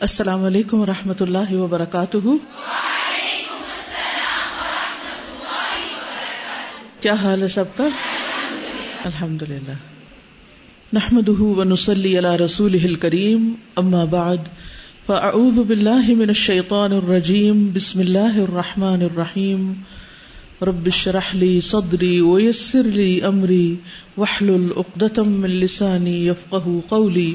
السلام علیکم و رحمۃ اللہ وبرکاتہ۔ کیا حال ہے سب کا؟ الحمد للہ نحمد ونسلی علی رسول کریم اما بعد، فاعوذ باللہ من الشیطان الرجیم، بسم اللہ الرحمن الرحیم۔ رب اشرح لي صدري ويسر لي امري واحلل عقدة من لساني يفقهوا قولي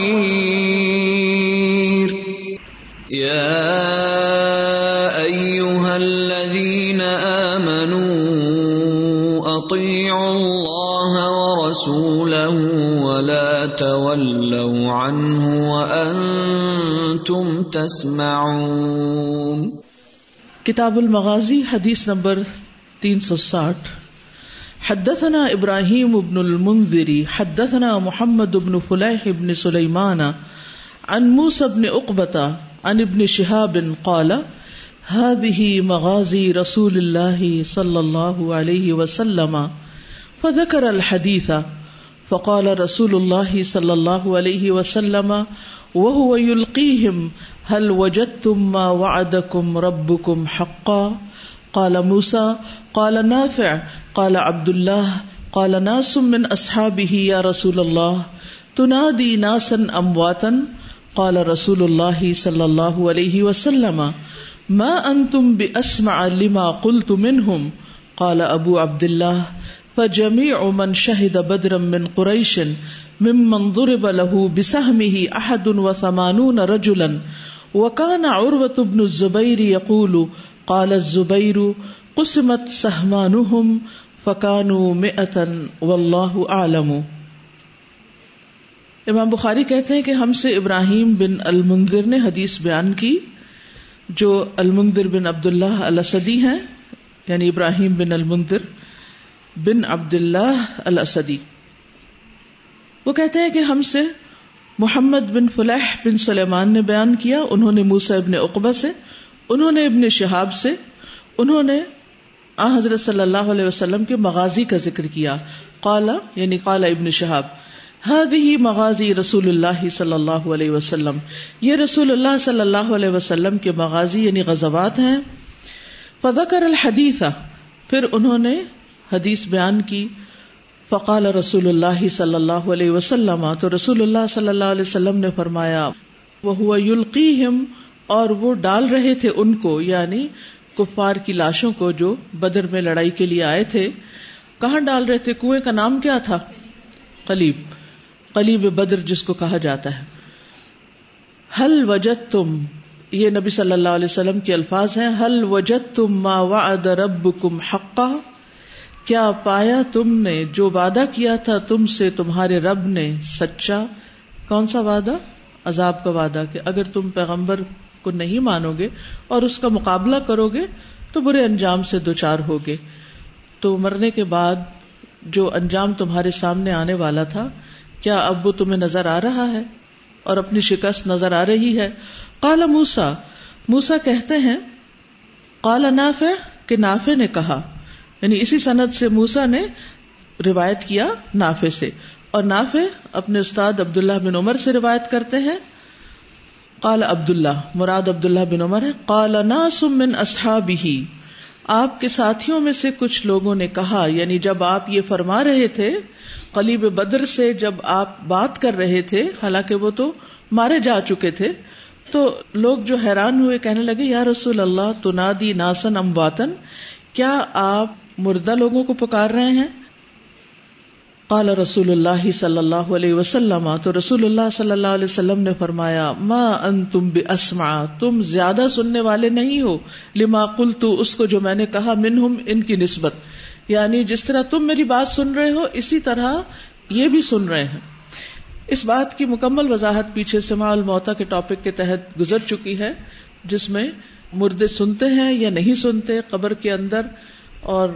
يا أيها الذين آمنوا أطيعوا الله ورسوله ولا تولوا عنه وأنتم تسمعون کتاب المغازی، حدیث نمبر تین سو ساٹھ۔ حدثنا ابراہیم ابن المنذری حدثنا محمد ابن فلیح ابن سلیمان، عن موسى بن عقبة عن ابن شهاب قال هذه مغازي رسول الله صلى الله عليه وسلم فذكر الحديث فقال رسول الله صلى الله عليه وسلم وهو يلقيهم هل وجدتم ما وعدكم ربكم حقا؟ قال موسى قال نافع، قال عبد الله قال ناس من أصحابه يا رسول الله تنادي ناسا أمواتا قال رسول الله صلى الله عليه وسلم، ما أنتم بأسمع لما قلت منهم؟ قال أبو عبد الله فجميع من شهد بدرا من قريش ممن ضرب له بسهمه أحد وثمانون رجلا وكان عروة بن الزبير يقول قال الزبير قسمت سهمانهم فكانوا مئة والله أعلم امام بخاری کہتے ہیں کہ ہم سے ابراہیم بن المنذر نے حدیث بیان کی، جو المنذر بن عبداللہ الاسدی ہیں یعنی ابراہیم بن المنذر بن عبداللہ الاسدی۔ وہ کہتے ہیں کہ ہم سے محمد بن فلح بن سلیمان نے بیان کیا، انہوں نے موسا ابن اقبا سے، انہوں نے ابن شہاب سے، انہوں نے آ حضرت صلی اللہ علیہ وسلم کے مغازی کا ذکر کیا۔ قالا یعنی قالا ابن شہاب۔ هذه مغازی رسول اللہ صلی اللہ علیہ وسلم، یہ رسول اللہ صلی اللہ علیہ وسلم کے مغازی یعنی غزوات ہیں۔ فذکر الحدیث، پھر انہوں نے حدیث بیان کی۔ فقال رسول اللہ صلی اللہ علیہ وسلم، تو رسول اللہ صلی اللہ علیہ وسلم نے فرمایا وہ یلقیہم، اور وہ ڈال رہے تھے ان کو یعنی کفار کی لاشوں کو جو بدر میں لڑائی کے لیے آئے تھے۔ کہاں ڈال رہے تھے؟ کنویں کا نام کیا تھا؟ قلیب۔ قلیب بدر جس کو کہا جاتا ہے۔ حل وجد تم یہ نبی صلی اللہ علیہ وسلم کے الفاظ ہیں حل وجد تم ما وعد ربکم حقا؟ کیا پایا تم نے جو وعدہ کیا تھا تم سے تمہارے رب نے سچا؟ کون سا وعدہ؟ عذاب کا وعدہ کہ اگر تم پیغمبر کو نہیں مانو گے اور اس کا مقابلہ کرو گے تو برے انجام سے دوچار ہوگے۔ تو مرنے کے بعد جو انجام تمہارے سامنے آنے والا تھا کیا اب وہ تمہیں نظر آ رہا ہے اور اپنی شکست نظر آ رہی ہے؟ کالا موسا موسا کہتے ہیں کالا نافع، کہ نافع نے کہا۔ یعنی اسی سند سے موسا نے روایت کیا نافع سے۔ اور نافع اپنے استاد عبداللہ بن عمر سے روایت کرتے ہیں۔ قال عبد اللہ مراد عبد اللہ بن عمر ہے۔ قال ناس من اصحابہ۔ آپ کے ساتھیوں میں سے کچھ لوگوں نے کہا یعنی جب آپ یہ فرما رہے تھے، قلیب بدر سے جب آپ بات کر رہے تھے، حالانکہ وہ تو مارے جا چکے تھے، تو لوگ جو حیران ہوئے، کہنے لگے، یا رسول اللہ، تنادی ناسن امواتن کیا آپ مردہ لوگوں کو پکار رہے ہیں؟ قال رسول اللہ صلی اللہ علیہ وسلم، تو رسول اللہ صلی اللہ علیہ وسلم نے فرمایا، ما انتم باسمع، تم زیادہ سننے والے نہیں ہو، لما قلت، اس کو جو میں نے کہا، منہم، ان کی نسبت۔ یعنی جس طرح تم میری بات سن رہے ہو، اسی طرح یہ بھی سن رہے ہیں۔ اس بات کی مکمل وضاحت پیچھے سما الموتا کے ٹاپک کے تحت گزر چکی ہے، جس میں مردے سنتے ہیں یا نہیں سنتے، قبر کے اندر، اور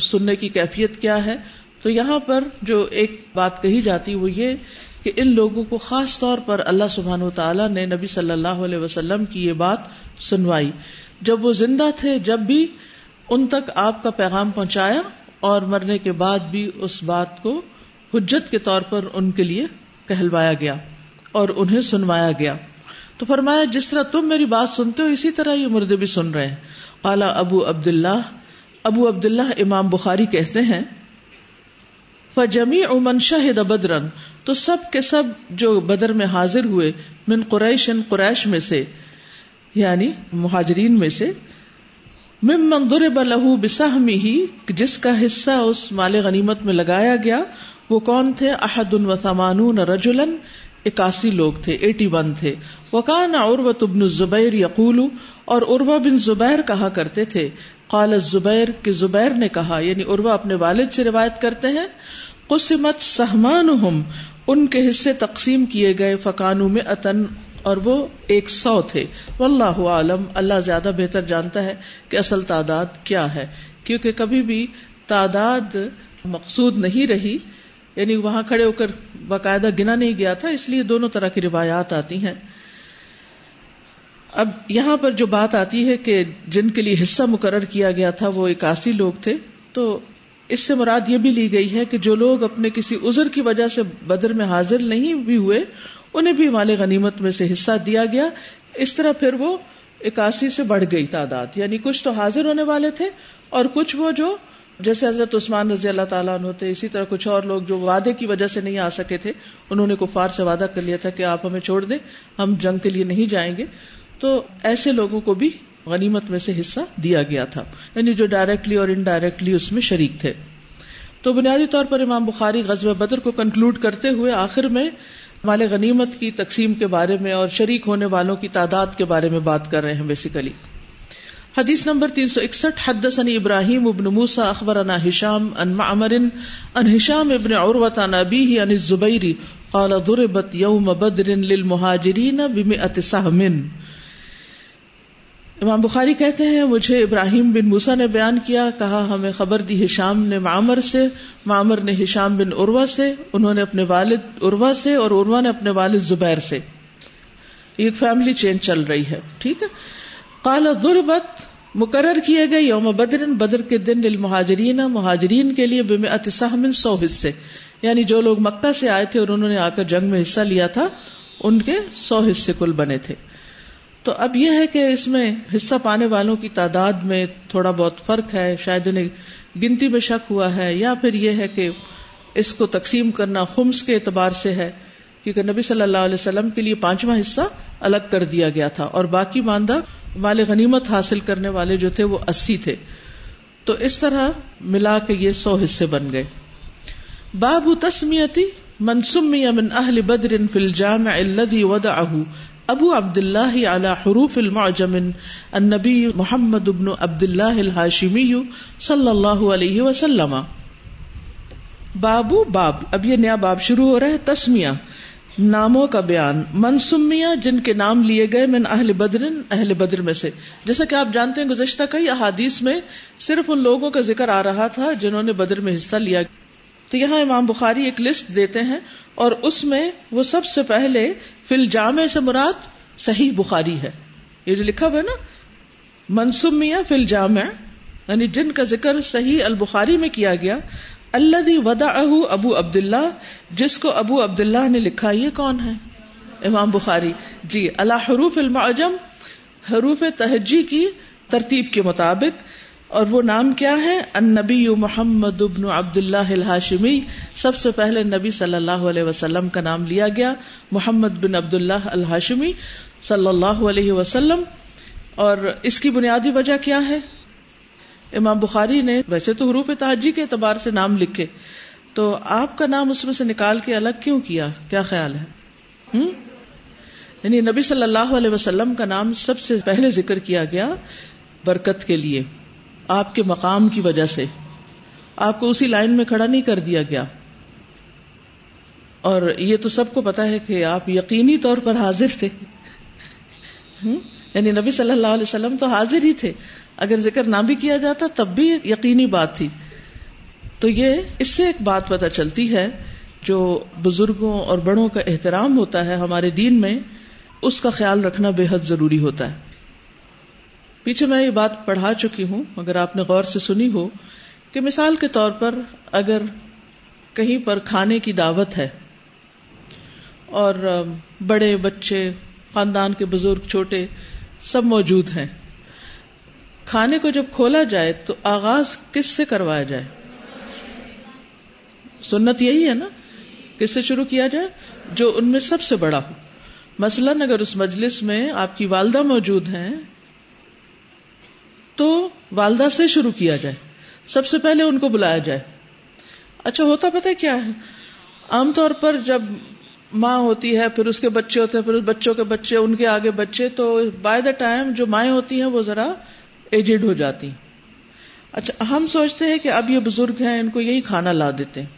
سننے کی کیفیت کیا ہے۔ تو یہاں پر جو ایک بات کہی جاتی وہ یہ کہ ان لوگوں کو خاص طور پر اللہ سبحان و تعالیٰ نے نبی صلی اللہ علیہ وسلم کی یہ بات سنوائی۔ جب وہ زندہ تھے، جب بھی ان تک آپ کا پیغام پہنچایا اور مرنے کے بعد بھی اس بات کو حجت کے طور پر ان کے لیے کہلوایا گیا اور انہیں سنوایا گیا۔ تو فرمایا، جس طرح تم میری بات سنتے ہو، اسی طرح یہ مردے بھی سن رہے ہیں۔ اعلی ابو عبد اللہ ابو عبد اللہ امام بخاری کہتے ہیں فجمی امن شاہد بدرن، تو سب کے سب جو بدر میں حاضر ہوئے، من قریش قریش میں سے یعنی مہاجرین میں سے، ممن ضرب له بسہمی ہی جس کا حصہ اس مال غنیمت میں لگایا گیا، وہ کون تھے؟ احد و ثمانون رجلن، اکاسی لوگ تھے، ایٹی ون تھے۔ وکان عروت ابن الزبیر یقول اور عروا بن زبیر کہا کرتے تھے قال الزبیر، کہ زبیر نے کہا یعنی عروا اپنے والد سے روایت کرتے ہیں، قسمت سہمانہم، ان کے حصے تقسیم کیے گئے، فکانو میں اتن اور وہ ایک سو تھے۔ واللہ عالم، اللہ زیادہ بہتر جانتا ہے کہ اصل تعداد کیا ہے۔ کیونکہ کبھی بھی تعداد مقصود نہیں رہی یعنی وہاں کھڑے ہو کر باقاعدہ گنا نہیں گیا تھا، اس لیے دونوں طرح کی روایات آتی ہیں۔ اب یہاں پر جو بات آتی ہے کہ جن کے لیے حصہ مقرر کیا گیا تھا وہ اکاسی لوگ تھے، تو اس سے مراد یہ بھی لی گئی ہے کہ جو لوگ اپنے کسی عذر کی وجہ سے بدر میں حاضر نہیں بھی ہوئے، انہیں بھی مال غنیمت میں سے حصہ دیا گیا۔ اس طرح پھر وہ اکاسی سے بڑھ گئی تعداد یعنی کچھ تو حاضر ہونے والے تھے اور کچھ وہ جو، جیسے حضرت عثمان رضی اللہ تعالیٰ عنہ تھے، اسی طرح کچھ اور لوگ جو وعدے کی وجہ سے نہیں آ سکے تھے، انہوں نے کفار سے وعدہ کر لیا تھا کہ آپ ہمیں چھوڑ دیں، ہم جنگ کے لیے نہیں جائیں گے۔ تو ایسے لوگوں کو بھی غنیمت میں سے حصہ دیا گیا تھا۔ یعنی جو ڈائریکٹلی اور انڈائریکٹلی اس میں شریک تھے۔ تو بنیادی طور پر امام بخاری غزب بدر کو کنکلوڈ کرتے ہوئے آخر میں مال غنیمت کی تقسیم کے بارے میں اور شریک ہونے والوں کی تعداد کے بارے میں بات کر رہے ہیں بیسیکلی حدیث نمبر تین سو اکسٹھ حدثني ابراہیم ابن موسى اخبرنا هشام ان معمر ان هشام ابن عروة عن ابيه عن الزبير قال ضربت يوم بدر للمهاجرين بمئة سهم۔ امام بخاری کہتے ہیں، مجھے ابراہیم بن موسا نے بیان کیا، کہا، ہمیں خبر دی ہشام نے معمر سے، معمر نے ہشام بن عروا سے، انہوں نے اپنے والد عروا سے اور عروا نے اپنے والد زبیر سے۔ ایک فیملی چین چل رہی ہے، ٹھیک ہے؟ کالا دربت مقرر کیے گئے یوم بدر بدر کے دن المہاجرین مہاجرین کے لیے بے اتساہمن سو حصے۔ یعنی جو لوگ مکہ سے آئے تھے اور انہوں نے آ کر جنگ میں حصہ لیا تھا، ان کے سو حصے کل بنے تھے۔ تو اب یہ ہے کہ اس میں حصہ پانے والوں کی تعداد میں تھوڑا بہت فرق ہے، شاید انہیں گنتی میں شک ہوا ہے، یا پھر یہ ہے کہ اس کو تقسیم کرنا خمس کے اعتبار سے ہے، کیونکہ نبی صلی اللہ علیہ وسلم کے لیے پانچواں حصہ الگ کر دیا گیا تھا، اور باقی ماندہ مال غنیمت حاصل کرنے والے جو تھے وہ اسی تھے۔ تو اس طرح ملا کے یہ سو حصے بن گئے۔ باب تسمیتی منسمی من اہل بدر فی الجامع الذي وضعه ابو عبد اللہ علی حروف المعجم النبی محمد ابن عبد اللہ الحاشمی صلی اللہ علیہ وسلم. بابو باب، اب یہ نیا باب شروع ہو رہا ہے، تسمیہ، ناموں کا بیان منسمیہ جن کے نام لیے گئے من اہل بدر اہل بدر میں سے۔ جیسا کہ آپ جانتے ہیں، گزشتہ کئی احادیث میں صرف ان لوگوں کا ذکر آ رہا تھا جنہوں نے بدر میں حصہ لیا۔ تو یہاں امام بخاری ایک لسٹ دیتے ہیں اور اس میں وہ سب سے پہلے فل جامع سے مراد صحیح بخاری ہے۔ یہ جو لکھا ہوا ہے نا منسومیہ فل جامع یعنی جن کا ذکر صحیح البخاری میں کیا گیا اللہ ودا ابو عبد اللہ جس کو ابو عبد اللہ نے لکھا، یہ کون ہے؟ امام بخاری۔ جی اللہ حروف المعجم، حروف تہجی کی ترتیب کے مطابق اور وہ نام کیا ہے؟ ان نبی محمد ابن عبد اللہ الحاشمی سب سے پہلے نبی صلی اللہ علیہ وسلم کا نام لیا گیا، محمد بن عبد اللہ الحاشمی صلی اللہ علیہ وسلم۔ اور اس کی بنیادی وجہ کیا ہے؟ امام بخاری نے ویسے تو حروف تحجی کے اعتبار سے نام لکھے، تو آپ کا نام اس میں سے نکال کے الگ کیوں کیا؟ کیا خیال ہے؟ یعنی نبی صلی اللہ علیہ وسلم کا نام سب سے پہلے ذکر کیا گیا برکت کے لیے۔ آپ کے مقام کی وجہ سے۔ آپ کو اسی لائن میں کھڑا نہیں کر دیا گیا۔ اور یہ تو سب کو پتا ہے کہ آپ یقینی طور پر حاضر تھے۔ یعنی نبی صلی اللہ علیہ وسلم تو حاضر ہی تھے۔ اگر ذکر نہ بھی کیا جاتا تب بھی یقینی بات تھی۔ تو یہ اس سے ایک بات پتہ چلتی ہے، جو بزرگوں اور بڑوں کا احترام ہوتا ہے ہمارے دین میں، اس کا خیال رکھنا بے حد ضروری ہوتا ہے۔ پیچھے میں یہ بات پڑھا چکی ہوں اگر آپ نے غور سے سنی ہو کہ مثال کے طور پر اگر کہیں پر کھانے کی دعوت ہے اور بڑے بچے، خاندان کے بزرگ چھوٹے سب موجود ہیں، کھانے کو جب کھولا جائے تو آغاز کس سے کروایا جائے؟ سنت یہی ہے نا، کس سے شروع کیا جائے؟ جو ان میں سب سے بڑا ہو۔ مثلاً اگر اس مجلس میں آپ کی والدہ موجود ہیں تو والدہ سے شروع کیا جائے۔ سب سے پہلے ان کو بلایا جائے۔ اچھا ہوتا پتہ کیا ہے؟ عام طور پر جب ماں ہوتی ہے، پھر اس کے بچے ہوتے ہیں، پھر بچوں کے بچے، ان کے آگے بچے، تو بائی دا ٹائم جو مائیں ہوتی ہیں، وہ ذرا ایجڈ ہو جاتی۔ اچھا ہم سوچتے ہیں کہ اب یہ بزرگ ہیں، ان کو یہی کھانا لا دیتے۔ ہیں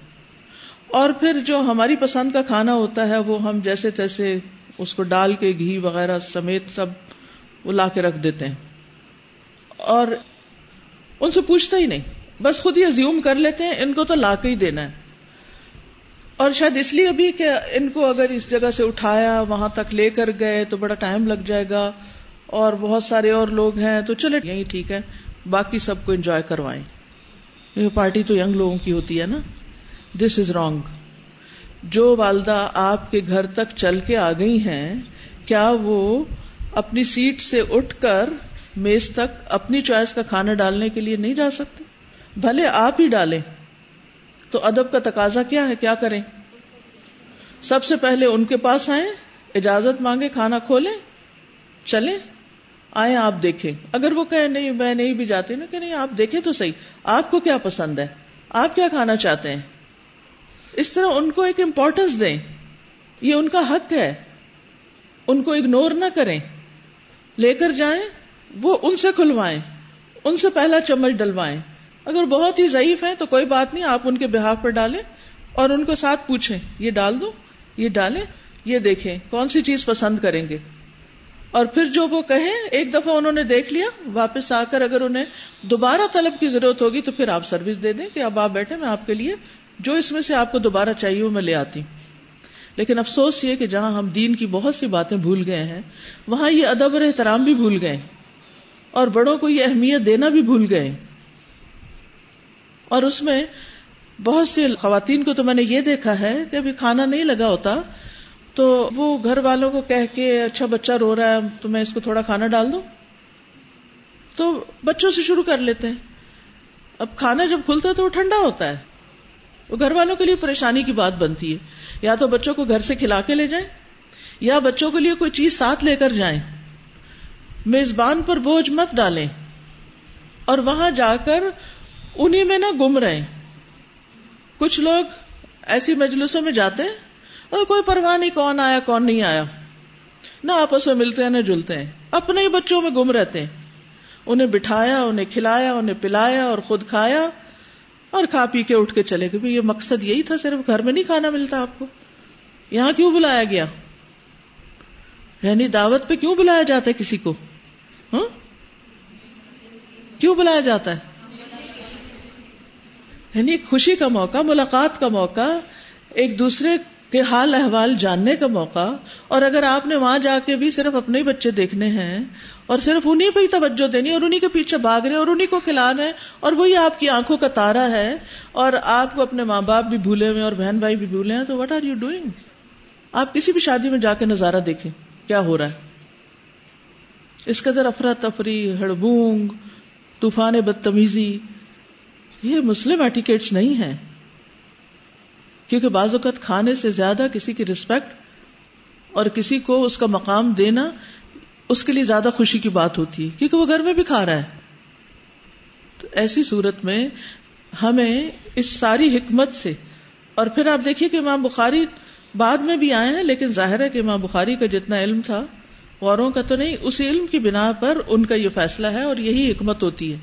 اور پھر جو ہماری پسند کا کھانا ہوتا ہے، وہ ہم جیسے تیسے اس کو ڈال کے گھی وغیرہ سمیت سب وہ لا کے رکھ دیتے ہیں۔ اور ان سے پوچھتا ہی نہیں۔ بس خود ہی ازیوم کر لیتے ہیں، ان کو تو لا کے ہی دینا ہے۔ اور شاید اس لیے بھی کہ ان کو اگر اس جگہ سے اٹھایا، وہاں تک لے کر گئے تو بڑا ٹائم لگ جائے گا۔ اور بہت سارے اور لوگ ہیں تو چلے، یہی ٹھیک ہے۔ باقی سب کو انجوائے کروائیں۔ یہ پارٹی تو ینگ لوگوں کی ہوتی ہے نا۔ دس از رانگ جو والدہ آپ کے گھر تک چل کے آ گئی ہیں، کیا وہ اپنی سیٹ سے اٹھ کر میز تک اپنی چوائس کا کھانا ڈالنے کے لیے نہیں جا سکتے۔ بھلے آپ ہی ڈالیں۔ تو ادب کا تقاضا کیا ہے؟ کیا کریں؟ سب سے پہلے ان کے پاس آئیں، اجازت مانگے کھانا کھولیں، چلیں آئے آپ دیکھیں۔ اگر وہ کہ نہیں، میں نہیں بھی جاتی نا کہ نہیں، آپ دیکھیں تو صحیح۔ آپ کو کیا پسند ہے؟ آپ کیا کھانا چاہتے ہیں؟ اس طرح ان کو ایک امپورٹینس دیں۔ یہ ان کا حق ہے۔ ان کو اگنور نہ کریں۔ لے کر جائیں۔ وہ ان سے کھلوائیں، ان سے پہلا چمچ ڈلوائیں۔ اگر بہت ہی ضعیف ہیں تو کوئی بات نہیں، آپ ان کے بہاف پر ڈالیں اور ان کو ساتھ پوچھیں، یہ ڈال دو، یہ ڈالیں، یہ دیکھیں، کون سی چیز پسند کریں گے۔ اور پھر جو وہ کہیں، ایک دفعہ انہوں نے دیکھ لیا، واپس آ کر اگر انہیں دوبارہ طلب کی ضرورت ہوگی تو پھر آپ سروس دے دیں کہ اب آپ بیٹھے، میں آپ کے لیے جو اس میں سے آپ کو دوبارہ چاہیے وہ میں لے آتی۔ ہوں لیکن افسوس یہ کہ جہاں ہم دین کی بہت سی باتیں بھول گئے ہیں، وہاں یہ ادب اور احترام بھی بھول گئے۔ اور بڑوں کو یہ اہمیت دینا بھی بھول گئے۔ اور اس میں بہت سی خواتین کو تو میں نے یہ دیکھا ہے کہ ابھی کھانا نہیں لگا ہوتا، تو وہ گھر والوں کو کہہ کے اچھا بچہ رو رہا ہے، تو میں اس کو تھوڑا کھانا ڈال دوں؟ تو بچوں سے شروع کر لیتے ہیں۔ اب کھانا جب کھلتا ہے تو وہ ٹھنڈا ہوتا ہے۔ وہ گھر والوں کے لیے پریشانی کی بات بنتی ہے۔ یا تو بچوں کو گھر سے کھلا کے لے جائیں، یا بچوں کے لیے کوئی چیز ساتھ لے کر جائیں۔ میزبان پر بوجھ مت ڈالیں اور وہاں جا کر انہیں میں نہ گم رہے کچھ لوگ ایسی مجلسوں میں جاتے ہیں اور کوئی پرواہ نہیں کون آیا، کون نہیں آیا۔ نہ آپس میں ملتے ہیں، نہ جلتے ہیں۔ اپنے ہی بچوں میں گم رہتے ہیں۔ انہیں بٹھایا، انہیں کھلایا، انہیں پلایا اور خود کھایا اور کھا پی کے اٹھ کے چلے گئے۔ یہ مقصد یہی تھا، صرف گھر میں نہیں کھانا ملتا آپ کو۔ یہاں کیوں بلایا گیا؟ یعنی دعوت پہ کیوں بلایا جاتا ہے کسی کو؟ ہاں کیوں بلایا جاتا ہے؟ یعنی خوشی کا موقع، ملاقات کا موقع، ایک دوسرے کے حال احوال جاننے کا موقع، اور اگر آپ نے وہاں جا کے بھی صرف اپنے بچے دیکھنے ہیں، اور صرف انہیں پہ ہی توجہ دینی، اور انہیں کے پیچھے بھاگ رہے اور انہیں کو کھلا رہے اور وہی آپ کی آنکھوں کا تارا ہے، اور آپ کو اپنے ماں باپ بھی بھولے ہوئے اور بہن بھائی بھی بھولے ہیں، تو وٹ آر یو ڈوئنگ آپ کسی بھی شادی میں جا کے نظارہ دیکھیں، کیا ہو رہا ہے؟ اس قدر افراتفری ہڑبونگ، طوفان بدتمیزی، یہ مسلم ایٹیکیٹس نہیں ہے کیونکہ بعض اوقات کھانے سے زیادہ کسی کی ریسپیکٹ اور کسی کو اس کا مقام دینا اس کے لیے زیادہ خوشی کی بات ہوتی ہے، کیونکہ وہ گھر میں بھی کھا رہا ہے۔ تو ایسی صورت میں ہمیں اس ساری حکمت سے، اور پھر آپ دیکھیے کہ امام بخاری بعد میں بھی آئے ہیں، لیکن ظاہر ہے کہ امام بخاری کا جتنا علم تھا غوروں کا تو نہیں، اس علم کی بنا پر ان کا یہ فیصلہ ہے اور یہی حکمت ہوتی ہے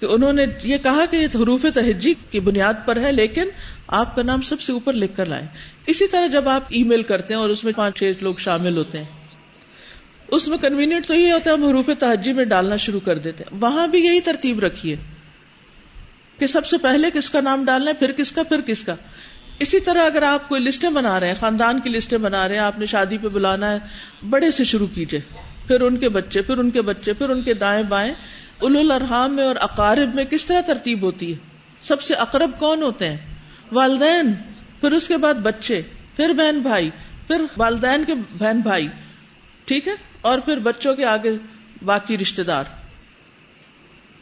کہ انہوں نے یہ کہا کہ یہ حروف تہجی کی بنیاد پر ہے، لیکن آپ کا نام سب سے اوپر لکھ کر لائیں۔ اسی طرح جب آپ ای میل کرتے ہیں اور اس میں پانچ چھ لوگ شامل ہوتے ہیں، اس میں کنوینئنٹ تو یہ ہوتا ہے ہم حروف تہجی میں ڈالنا شروع کر دیتے ہیں۔ وہاں بھی یہی ترتیب رکھیے کہ سب سے پہلے کس کا نام ڈالنا ہے، پھر کس کا، پھر کس کا۔ اسی طرح اگر آپ کوئی لسٹیں بنا رہے ہیں، خاندان کی لسٹیں بنا رہے ہیں، آپ نے شادی پہ بلانا ہے، بڑے سے شروع کیجیے پھر ان کے بچے، پھر ان کے بچے، پھر ان کے دائیں بائیں۔ اول الرحام میں اور اقارب میں کس طرح ترتیب ہوتی ہے؟ سب سے اقرب کون ہوتے ہیں؟ والدین، پھر اس کے بعد بچے، پھر بہن بھائی، پھر والدین کے بہن بھائی، ٹھیک ہے؟ اور پھر بچوں کے آگے باقی رشتے دار۔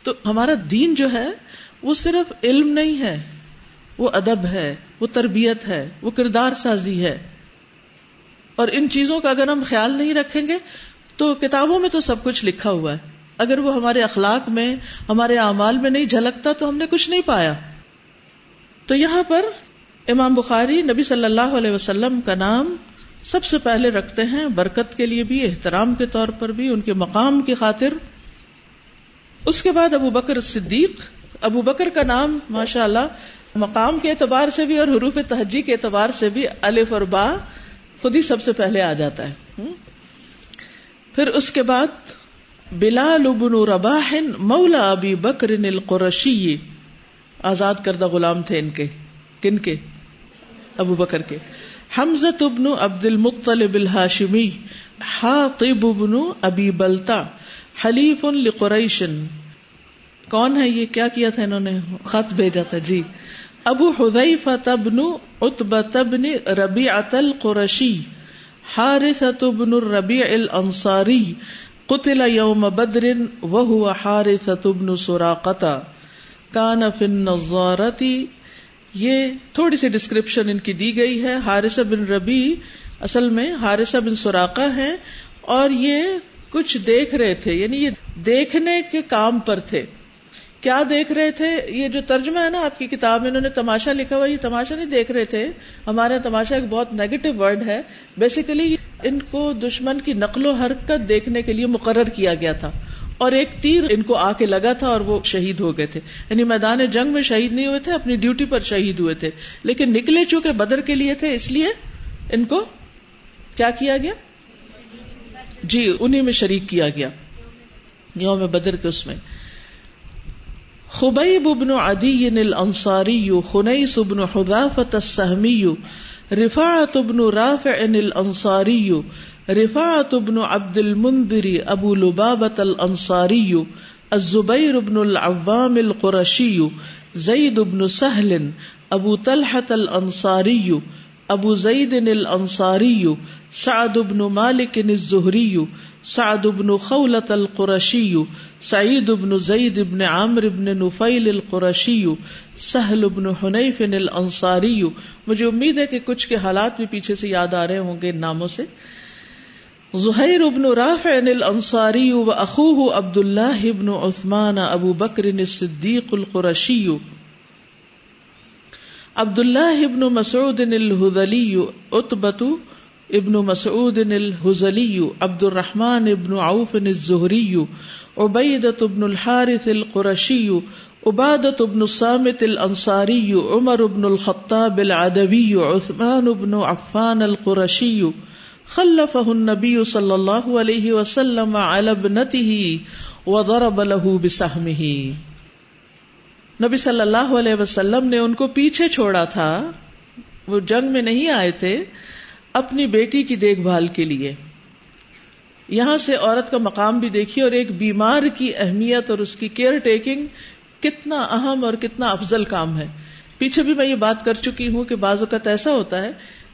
تو ہمارا دین جو ہے، وہ صرف علم نہیں ہے۔ وہ ادب ہے، وہ تربیت ہے، وہ کردار سازی ہے۔ اور ان چیزوں کا اگر ہم خیال نہیں رکھیں گے، تو کتابوں میں تو سب کچھ لکھا ہوا ہے۔ اگر وہ ہمارے اخلاق میں، ہمارے اعمال میں نہیں جھلکتا، تو ہم نے کچھ نہیں پایا۔ تو یہاں پر امام بخاری نبی صلی اللہ علیہ وسلم کا نام سب سے پہلے رکھتے ہیں۔ برکت کے لیے بھی، احترام کے طور پر بھی، ان کے مقام کی خاطر۔ اس کے بعد ابو بکر صدیق، ابو بکر کا نام ماشاء اللہ مقام کے اعتبار سے بھی اور حروف تہجی کے اعتبار سے بھی الف اور با خود ہی سب سے پہلے آ جاتا ہے۔ پھر اس کے بعد، بلال ابن رباح مولا ابی بکر القرشی۔ آزاد کردہ غلام تھے ان کے۔ کن کے؟ ابو بکر کے۔ حمزت ابن عبد المطلب الحاشمی۔ حاطب ابن ابی بلتا۔ حلیف لقریشن۔ کون ہے یہ؟ کیا کیا تھا انہوں نے؟ خط بھیجا تھا۔ جی۔ ابو حذیفہ تبن اتبا تبن ربیعت القرشی حارثت ابن الربیع الانصاری، قتل یوم بدر وهو حارثت ابن سراقتا کان فی النظارتی یہ تھوڑی سی ڈسکرپشن ان کی دی گئی ہے ہارث بن ربی اصل میں ہارثہ بن سوراقا ہے اور یہ کچھ دیکھ رہے تھے یعنی یہ دیکھنے کے کام پر تھے۔ کیا دیکھ رہے تھے؟ یہ جو ترجمہ ہے نا آپ کی کتاب میں، انہوں نے تماشا لکھا ہوا یہ تماشا نہیں دیکھ رہے تھے۔ ہمارا تماشا ایک بہت نیگیٹو ورڈ ہے۔ بیسیکلی ان کو دشمن کی نقل و حرکت دیکھنے کے لیے مقرر کیا گیا تھا۔ اور ایک تیر ان کو آ کے لگا تھا اور وہ شہید ہو گئے تھے۔ یعنی میدان جنگ میں شہید نہیں ہوئے تھے، اپنی ڈیوٹی پر شہید ہوئے تھے۔ لیکن نکلے چونکہ بدر کے لیے تھے، اس لیے ان کو کیا کیا گیا؟ جی انہیں میں شریک کیا گیا، یوم بدر کے اس میں۔ خبیب ابن عدی الانصاری خنیس ابن حذافت السہمی رفاعت ابن رافع الانصاری رفاعت ابن عبد المنذر ابو لبابت الانصاری الزبیر ابن العوام القرشی زید ابن سہل ابو طلحت الانصاری ابو زید الانصاری سعد ابن مالک الزہری سعد ابن خولت القرشی سعید ابن زید ابن عامر ابن نفیل القرشی، سہل ابن حنیف الانصاری، مجھے امید ہے کہ کچھ کے حالات بھی پیچھے سے یاد آ رہے ہوں گے ان ناموں سے۔ زہیر ابن رافع الانصاری و اخوه عبد الله ابن عثمان ابو بکر الصدیق القرشی۔ عبد الله ابن مسعود الهذلی عتبۃ ابن مسعود الهذلی عبد الرحمن ابن عوف الزهری عبیدۃ ابن الحارث القرشی عبادت ابن الصامت الانصاری، عمر ابن الخطاب العدوی، عثمان ابن عفان القرشی، خلفہ النبی صلی اللہ علیہ وسلم على ابنته وضرب له بسهمه نبی صلی اللہ علیہ وسلم نے ان کو پیچھے چھوڑا تھا، وہ جنگ میں نہیں آئے تھے اپنی بیٹی کی دیکھ بھال کے لیے۔ یہاں سے عورت کا مقام بھی دیکھیے اور ایک بیمار کی اہمیت اور اس کی کیئر ٹیکنگ کتنا اہم اور کتنا افضل کام ہے۔ پیچھے بھی میں یہ بات کر چکی ہوں کہ بعض اوقات ایسا ہوتا ہے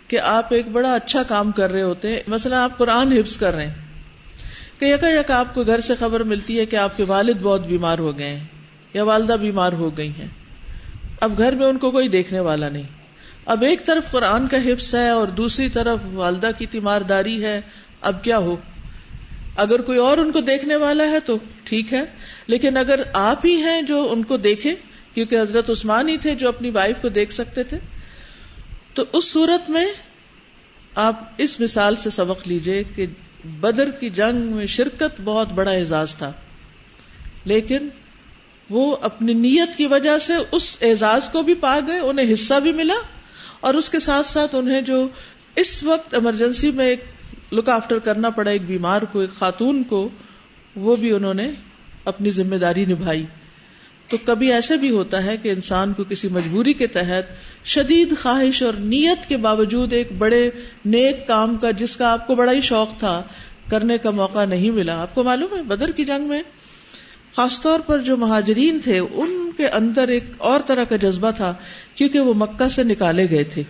کہ آپ ایک بڑا اچھا کام کر رہے ہوتے ہیں۔ مثلا آپ قرآن حفظ کر رہے ہیں۔ کہ یکا یک آپ کو گھر سے خبر ملتی ہے کہ آپ کے والد بہت بیمار ہو گئے ہیں یا والدہ بیمار ہو گئی ہیں۔ اب گھر میں ان کو کوئی دیکھنے والا نہیں۔ اب ایک طرف قرآن کا حفظ ہے اور دوسری طرف والدہ کی تیمارداری ہے، اب کیا ہو؟ اگر کوئی اور ان کو دیکھنے والا ہے تو ٹھیک ہے، لیکن اگر آپ ہی ہیں جو ان کو دیکھیں، کیونکہ حضرت عثمان ہی تھے جو اپنی وائف کو دیکھ سکتے تھے، تو اس صورت میں آپ اس مثال سے سبق لیجیے کہ بدر کی جنگ میں شرکت بہت بڑا اعزاز تھا، لیکن وہ اپنی نیت کی وجہ سے اس اعزاز کو بھی پا گئے، انہیں حصہ بھی ملا اور اس کے ساتھ ساتھ انہیں جو اس وقت ایمرجنسی میں ایک لک آفٹر کرنا پڑا، ایک بیمار کو، ایک خاتون کو، وہ بھی انہوں نے اپنی ذمہ داری نبھائی۔ تو کبھی ایسا بھی ہوتا ہے کہ انسان کو کسی مجبوری کے تحت شدید خواہش اور نیت کے باوجود ایک بڑے نیک کام کا، جس کا آپ کو بڑا ہی شوق تھا، کرنے کا موقع نہیں ملا۔ آپ کو معلوم ہے، بدر کی جنگ میں خاص طور پر جو مہاجرین تھے، ان کے اندر ایک اور طرح کا جذبہ تھا، کیونکہ وہ مکہ سے نکالے گئے تھے۔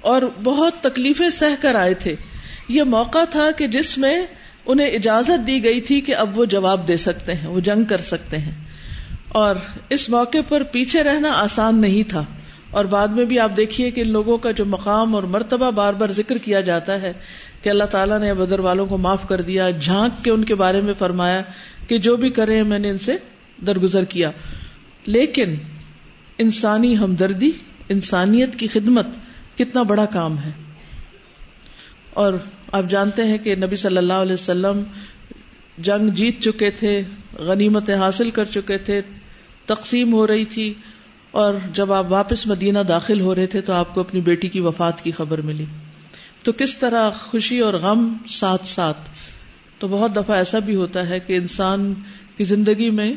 اور بہت تکلیفیں سہ کر آئے تھے۔ یہ موقع تھا کہ جس میں انہیں اجازت دی گئی تھی کہ اب وہ جواب دے سکتے ہیں، وہ جنگ کر سکتے ہیں۔ اور اس موقع پر پیچھے رہنا آسان نہیں تھا۔ اور بعد میں بھی آپ دیکھیے کہ ان لوگوں کا جو مقام اور مرتبہ بار بار ذکر کیا جاتا ہے کہ اللہ تعالیٰ نے بدر والوں کو معاف کر دیا، جھانک کے ان کے بارے میں فرمایا کہ جو بھی کرے میں نے ان سے درگزر کیا۔ لیکن انسانی ہمدردی، انسانیت کی خدمت کتنا بڑا کام ہے۔ اور آپ جانتے ہیں کہ نبی صلی اللہ علیہ وسلم جنگ جیت چکے تھے، غنیمتیں حاصل کر چکے تھے، تقسیم ہو رہی تھی۔ اور جب آپ واپس مدینہ داخل ہو رہے تھے تو آپ کو اپنی بیٹی کی وفات کی خبر ملی۔ تو کس طرح خوشی اور غم ساتھ ساتھ۔ تو بہت دفعہ ایسا بھی ہوتا ہے کہ انسان کی زندگی میں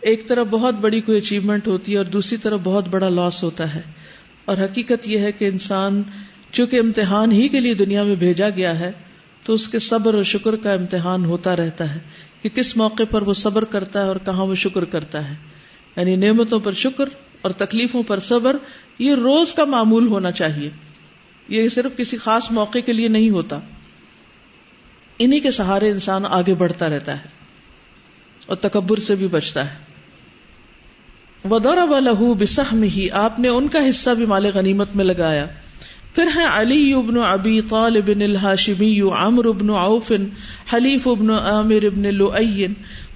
ایک طرف بہت بڑی کوئی اچیومنٹ ہوتی ہے اور دوسری طرف بہت بڑا لاس ہوتا ہے۔ اور حقیقت یہ ہے کہ انسان چونکہ امتحان ہی کے لیے دنیا میں بھیجا گیا ہے، تو اس کے صبر اور شکر کا امتحان ہوتا رہتا ہے کہ کس موقع پر وہ صبر کرتا ہے اور کہاں وہ شکر کرتا ہے۔ یعنی نعمتوں پر شکر اور تکلیفوں پر صبر، یہ روز کا معمول ہونا چاہیے۔ یہ صرف کسی خاص موقع کے لیے نہیں ہوتا۔ انہی کے سہارے انسان آگے بڑھتا رہتا ہے اور تکبر سے بھی بچتا ہے۔ ودور و لہو بسم ہی آپ نے ان کا حصہ بھی مال غنیمت میں لگایا۔ پھر ہے علی ابن ابی طالب الحاشمی عمر ابن عوف، حلیف ابن عامر ابن لؤین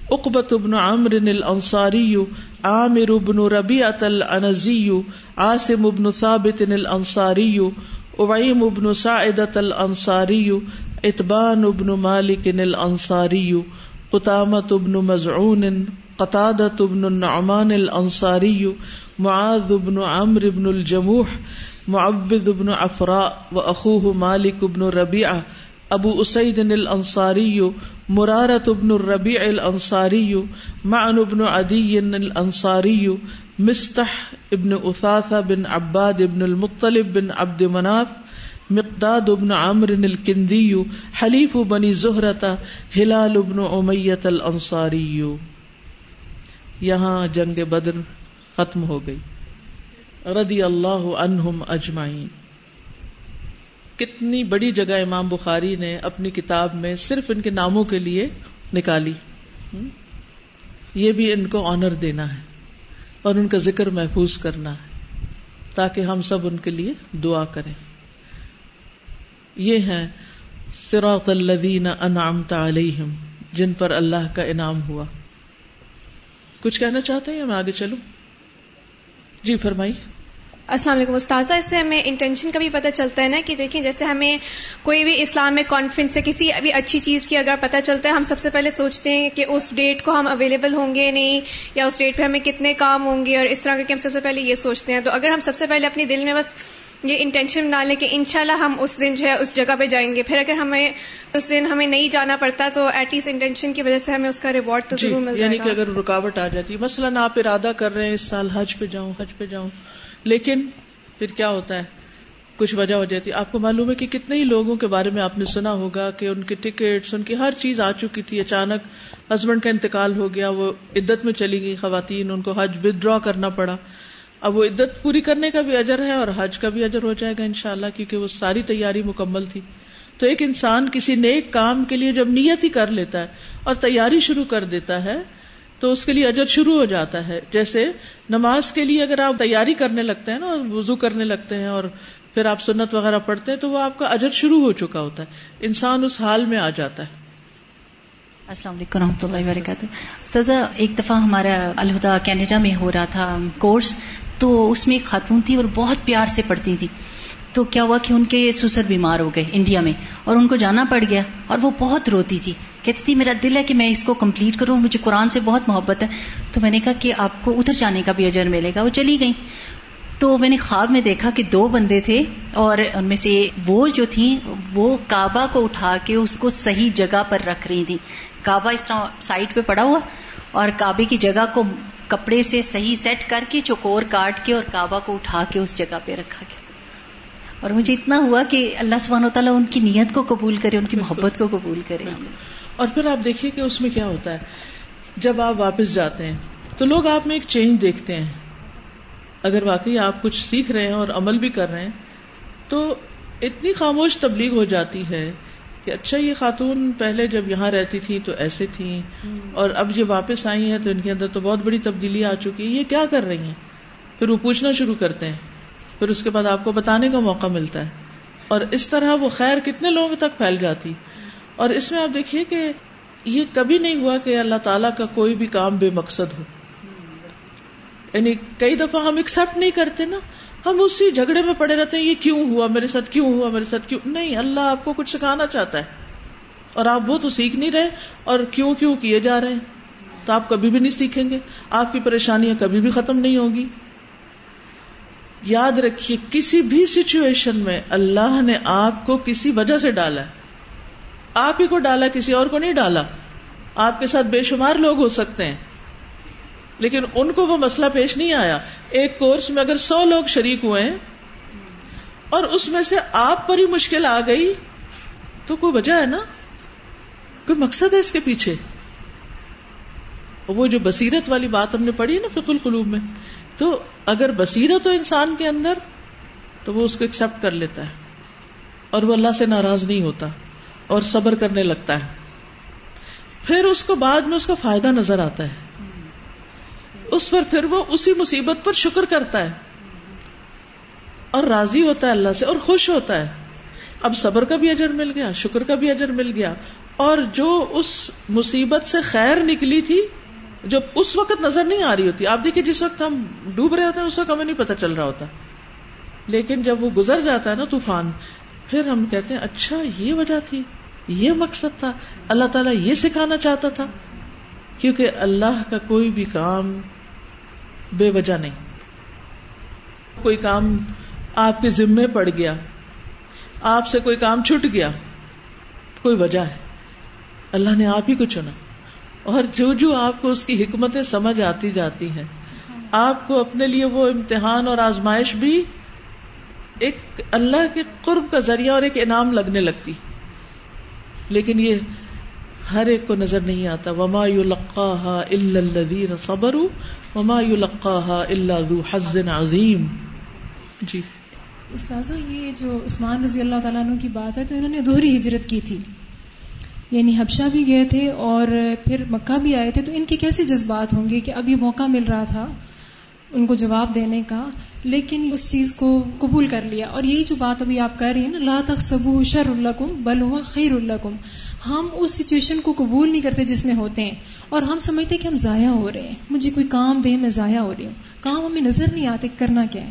اقبت ابن عمر الانصاری عامر ابن ربیعت الانزی، عاصم ابن ثابت الانصاری اوعیم ابن سعدت الانصاری اتبان ابن مالک الانصاری قطامت ابن مزعون قطادت ابن النعمان الانصاری، معاذ ابن عمر ابن الجموح، معبد ابن افراء و اخوه مالک ابن ربیع ابو اسید الانصاری، مرارت ابن الربیع الانصاری، معن ابن عدی الانصاری، مستح ابن اثاثہ بن عباد ابن المطلب بن عبد مناف، مقداد ابن عمر الکندی، حلیف بنی زہرتا ہلال ابن امیت الانصاری۔ یہاں جنگ بدر ختم ہو گئی۔ رضی اللہ عنہم اجمعین۔ کتنی بڑی جگہ امام بخاری نے اپنی کتاب میں صرف ان کے ناموں کے لیے نکالی۔ یہ بھی ان کو آنر دینا ہے اور ان کا ذکر محفوظ کرنا ہے تاکہ ہم سب ان کے لیے دعا کریں۔ یہ ہیں سراط الذین انعمت علیہم، جن پر اللہ کا انعام ہوا۔ کچھ کہنا چاہتے ہیں میں آگے چلوں؟ جی فرمائی السلام علیکم استاذہ اس سے ہمیں انٹینشن کا بھی پتہ چلتا ہے نا کہ دیکھیں جیسے ہمیں کوئی بھی اسلامک کانفرنس سے کسی بھی اچھی چیز کی اگر پتہ چلتا ہے ہم سب سے پہلے سوچتے ہیں کہ اس ڈیٹ کو ہم اویلیبل ہوں گے نہیں یا اس ڈیٹ پہ ہمیں کتنے کام ہوں گے اور اس طرح کر کے ہم سب سے پہلے یہ سوچتے ہیں۔ تو اگر ہم سب سے پہلے اپنے دل میں بس یہ انٹینشن بنا لیں کہ انشاءاللہ ہم اس دن جو ہے اس جگہ پہ جائیں گے پھر اگر ہمیں اس دن ہمیں نہیں جانا پڑتا تو ایٹ لیسٹ انٹینشن کی وجہ سے ہمیں اس کا ریوارڈ تو جی ضرور مل یعنی جائے کہ گا۔ اگر رکاوٹ آ جاتی ہے مثلاً آپ ارادہ کر رہے ہیں اس سال حج پہ جاؤں حج پہ جاؤں لیکن پھر کیا ہوتا ہے؟ کچھ وجہ ہو جاتی آپ کو معلوم ہے کہ کتنے ہی لوگوں کے بارے میں آپ نے سنا ہوگا کہ ان کی ٹکٹس، ان کی ہر چیز آ چکی تھی۔ اچانک ہسبینڈ کا انتقال ہو گیا، وہ عدت میں چلی گئی خواتین، ان کو حج ود ڈرا کرنا پڑا۔ اب وہ عدت پوری کرنے کا بھی اجر ہے اور حج کا بھی اجر ہو جائے گا انشاءاللہ، کیونکہ وہ ساری تیاری مکمل تھی۔ تو ایک انسان کسی نیک کام کے لیے جب نیت ہی کر لیتا ہے اور تیاری شروع کر دیتا ہے تو اس کے لیے اجر شروع ہو جاتا ہے۔ جیسے نماز کے لیے اگر آپ تیاری کرنے لگتے ہیں نا وضو کرنے لگتے ہیں اور پھر آپ سنت وغیرہ پڑھتے ہیں تو وہ آپ کا اجر شروع ہو چکا ہوتا ہے۔ انسان اس حال میں آ جاتا ہے۔ السلام علیکم رحمۃ اللہ وبرکاتہ۔ استاذہ، ایک دفعہ ہمارا الہدا کینیڈا میں ہو رہا تھا کورس، تو اس میں ایک خاتون تھی اور بہت پیار سے پڑھتی تھی۔ تو کیا ہوا کہ ان کے سسر بیمار ہو گئے انڈیا میں اور ان کو جانا پڑ گیا اور وہ بہت روتی تھی کہتی تھی، میرا دل ہے کہ میں اس کو کمپلیٹ کروں، مجھے قرآن سے بہت محبت ہے. تو میں نے کہا کہ آپ کو ادھر جانے کا بھی اجر ملے گا، وہ چلی گئی تو میں نے خواب میں دیکھا کہ دو بندے تھے اور ان میں سے وہ جو تھیں، وہ کعبہ کو اٹھا کے اس کو صحیح جگہ پر رکھ رہی تھی کعبہ اس طرح سائڈ پہ پڑا ہوا اور کعبے کی جگہ کو کپڑے سے صحیح سیٹ کر کے چوکور کاٹ کے اور کعبہ کو اٹھا کے اس جگہ پہ رکھا گیا۔ اور مجھے اتنا ہوا کہ اللہ سبحانہ و تعالیٰ ان کی نیت کو قبول کرے ان کی محبت کو قبول کرے۔ اور پھر آپ دیکھیے کہ اس میں کیا ہوتا ہے۔ جب آپ واپس جاتے ہیں تو لوگ آپ میں ایک چینج دیکھتے ہیں۔ اگر واقعی آپ کچھ سیکھ رہے ہیں اور عمل بھی کر رہے ہیں تو اتنی خاموش تبلیغ ہو جاتی ہے کہ اچھا یہ خاتون پہلے جب یہاں رہتی تھی تو ایسے تھی اور اب جب واپس آئی ہیں تو ان کے اندر تو بہت بڑی تبدیلی آ چکی ہے۔ یہ کیا کر رہی ہیں؟ پھر وہ پوچھنا شروع کرتے ہیں۔ پھر اس کے بعد آپ کو بتانے کا موقع ملتا ہے۔ اور اس طرح وہ خیر کتنے لوگوں تک پھیل جاتی۔ اور اس میں آپ دیکھیے کہ یہ کبھی نہیں ہوا کہ اللہ تعالیٰ کا کوئی بھی کام بے مقصد ہو۔ یعنی کئی دفعہ ہم ایکسپٹ نہیں کرتے نا۔ ہم اسی جھگڑے میں پڑے رہتے ہیں، یہ کیوں ہوا؟ میرے ساتھ کیوں ہوا؟ میرے ساتھ کیوں؟ نہیں، اللہ آپ کو کچھ سکھانا چاہتا ہے۔ اور آپ وہ تو سیکھ نہیں رہے اور کیوں کیوں کیے جا رہے ہیں؟ تو آپ کبھی بھی نہیں سیکھیں گے۔ آپ کی پریشانیاں کبھی بھی ختم نہیں ہوگی۔ یاد رکھیے کسی بھی سچویشن میں اللہ نے آپ کو کسی وجہ سے ڈالا آپ ہی کو ڈالا، کسی اور کو نہیں ڈالا۔ آپ کے ساتھ بے شمار لوگ ہو سکتے ہیں۔ لیکن ان کو وہ مسئلہ پیش نہیں آیا۔ ایک کورس میں اگر سو لوگ شریک ہوئے ہیں اور اس میں سے آپ پر ہی مشکل آ گئی، تو کوئی وجہ ہے نا؟ کوئی مقصد ہے اس کے پیچھے؟ وہ جو بصیرت والی بات ہم نے پڑھی نا فک القلوب میں تو اگر بصیرت ہو انسان کے اندر، تو وہ اس کو ایکسپٹ کر لیتا ہے اور وہ اللہ سے ناراض نہیں ہوتا اور صبر کرنے لگتا ہے۔ پھر اس کو بعد میں اس کا فائدہ نظر آتا ہے۔ اس پر پھر وہ اسی مصیبت پر شکر کرتا ہے۔ اور راضی ہوتا ہے اللہ سے اور خوش ہوتا ہے۔ اب صبر کا بھی اجر مل گیا، شکر کا بھی اجر مل گیا۔ اور جو اس مصیبت سے خیر نکلی تھی جو اس وقت نظر نہیں آ رہی ہوتی، آپ دیکھیے جس وقت ہم ڈوب رہے ہوتے ہیں، اس وقت ہمیں نہیں پتا چل رہا ہوتا۔ لیکن جب وہ گزر جاتا ہے نا طوفان، پھر ہم کہتے ہیں اچھا یہ وجہ تھی، یہ مقصد تھا۔ اللہ تعالیٰ یہ سکھانا چاہتا تھا۔ کیونکہ اللہ کا کوئی بھی کام بے وجہ نہیں۔ کوئی کام آپ کے ذمے پڑ گیا، آپ سے کوئی کام چھٹ گیا، کوئی وجہ ہے۔ اللہ نے آپ ہی کو چنا۔ اور جو جو آپ کو اس کی حکمتیں سمجھ آتی جاتی ہیں۔ آپ کو اپنے لیے وہ امتحان اور آزمائش بھی ایک اللہ کے قرب کا ذریعہ اور ایک انعام لگنے لگتی۔ لیکن یہ ہر ایک کو نظر نہیں آتا۔ وما یو لقا الدین صبر وما یو لقا اللہ حز عظیم جی۔ استاذہ، یہ جو عثمان رضی اللہ تعالیٰ عنہ کی بات ہے تو انہوں نے دوہری ہجرت کی تھی۔ یعنی حبشہ بھی گئے تھے اور پھر مکہ بھی آئے تھے، تو ان کے کیسے جذبات ہوں گے کہ اب یہ موقع مل رہا تھا ان کو جواب دینے کا؟ لیکن اس چیز کو قبول کر لیا۔ اور یہی جو بات ابھی آپ کہہ رہی ہیں نا، لا تک سبو شر اللہ بل ہوا خیر اللہ ہم اس سچویشن کو قبول نہیں کرتے جس میں ہوتے ہیں۔ اور ہم سمجھتے کہ ہم ضائع ہو رہے ہیں۔ مجھے کوئی کام دے، میں ضائع ہو رہی ہوں۔ کام ہمیں نظر نہیں آتے، کرنا کیا ہے؟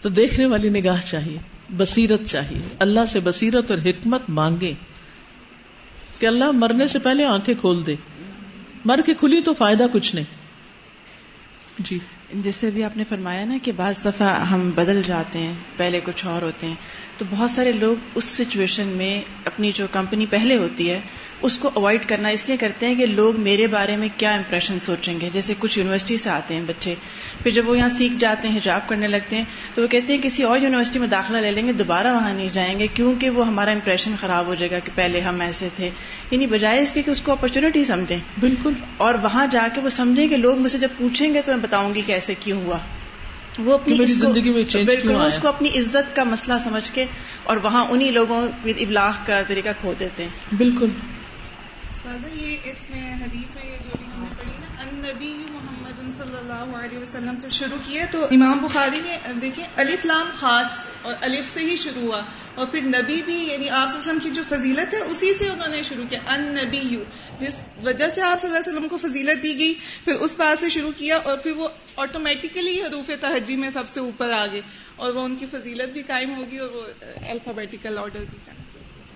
تو دیکھنے والی نگاہ چاہیے۔ بصیرت چاہیے۔ اللہ سے بصیرت اور حکمت مانگے کہ اللہ مرنے سے پہلے آنکھیں کھول دے۔ مر کے کھلی تو فائدہ کچھ نہیں۔ جی۔ جیسے بھی آپ نے فرمایا نا کہ بعض دفعہ ہم بدل جاتے ہیں پہلے کچھ اور ہوتے ہیں تو بہت سارے لوگ اس سچویشن میں اپنی جو کمپنی پہلے ہوتی ہے اس کو اوائڈ کرنا اس لیے کرتے ہیں کہ لوگ میرے بارے میں کیا امپریشن سوچیں گے۔ جیسے کچھ یونیورسٹی سے آتے ہیں بچے پھر جب وہ یہاں سیکھ جاتے ہیں جاب کرنے لگتے ہیں تو وہ کہتے ہیں کسی اور یونیورسٹی میں داخلہ لے لیں گے دوبارہ وہاں نہیں جائیں گے کیونکہ وہ ہمارا امپریشن خراب ہو جائے گا کہ پہلے ہم ایسے تھے۔ یعنی بجائے اس کے کہ اس کو اپرچونیٹی سمجھیں۔ بالکل۔ اور وہاں جا کے وہ سمجھیں کہ لوگ مجھ سے جب پوچھیں گے تو میں بتاؤں گی کہ ایسے کیوں ہوا؟ وہ اپنی زندگی میں بالکل اس کو اپنی عزت کا مسئلہ سمجھ کے اور وہاں انہی لوگوں ابلاغ کا طریقہ کھو دیتے ہیں۔ بالکل۔ یہ اس میں حدیث میں یہ جو بھی ہم نے پڑھی نا النبی محمد صلی اللہ علیہ وسلم سے شروع کیے تو امام بخاری نے دیکھیں الف لام خاص اور الف سے ہی شروع ہوا اور پھر نبی بھی یعنی آپ صلی اللہ علیہ وسلم کی جو فضیلت ہے اسی سے انہوں نے شروع کیا ان نبی یو جس وجہ سے آپ صلی اللہ علیہ وسلم کو فضیلت دی گئی، پھر اس بات سے شروع کیا اور پھر وہ آٹومیٹیکلی حروف تہجی میں سب سے اوپر آ گئے اور وہ ان کی فضیلت بھی قائم ہوگی اور وہ الفابیٹیکل آرڈر بھی قائم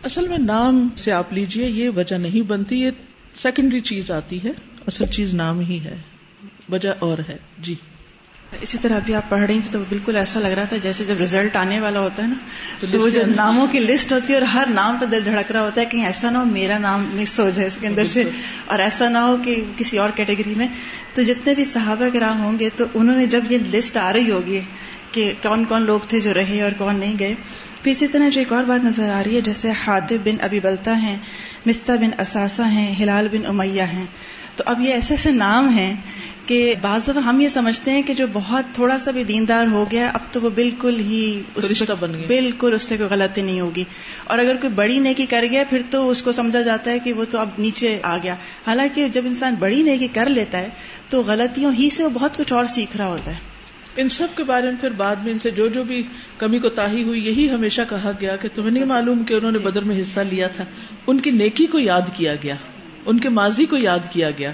اصل میں نام سے آپ لیجیے، یہ وجہ نہیں بنتی، یہ سیکنڈری چیز آتی ہے، اصل چیز نام ہی ہے، وجہ اور ہے۔ جی۔ اسی طرح ابھی آپ پڑھ رہی تھی تو بالکل ایسا لگ رہا تھا جیسے جب ریزلٹ آنے والا ہوتا ہے نا تو وہ جو آنے- ناموں کی لسٹ ہوتی ہے اور ہر نام پہ دل دھڑک رہا ہوتا ہے کہیں ایسا نہ ہو میرا نام مس ہو جائے اس کے اندر سے اور ایسا نہ ہو کہ کسی اور کیٹیگری میں۔ تو جتنے بھی صحابہ کرام ہوں گے تو انہوں نے جب یہ لسٹ آ رہی ہوگی کہ کون کون لوگ تھے جو رہے اور کون نہیں گئے پھر اسی طرح جو ایک اور بات نظر آ رہی ہے جیسے حادب بن ابی بلتا ہیں مستہ بن اساسا ہیں ہلال بن امیہ ہیں۔ تو اب یہ ایسے ایسے نام ہیں کہ بعض دفعہ ہم یہ سمجھتے ہیں کہ جو بہت تھوڑا سا بھی دیندار ہو گیا اب تو وہ بالکل ہی اس بن گیا۔ بالکل اس سے کوئی غلطی نہیں ہوگی۔ اور اگر کوئی بڑی نیکی کر گیا پھر تو اس کو سمجھا جاتا ہے کہ وہ تو اب نیچے آ گیا۔ حالانکہ جب انسان بڑی نیکی کر لیتا ہے تو غلطیوں ہی سے وہ بہت کچھ اور سیکھ رہا ہوتا ہے۔ ان سب کے بارے میں پھر بعد میں ان سے جو جو بھی کمی کو تاہی ہوئی یہی ہمیشہ کہا گیا کہ تمہیں نہیں معلوم کہ انہوں نے بدر میں حصہ لیا تھا۔ ان کی نیکی کو یاد کیا گیا۔ ان کے ماضی کو یاد کیا گیا۔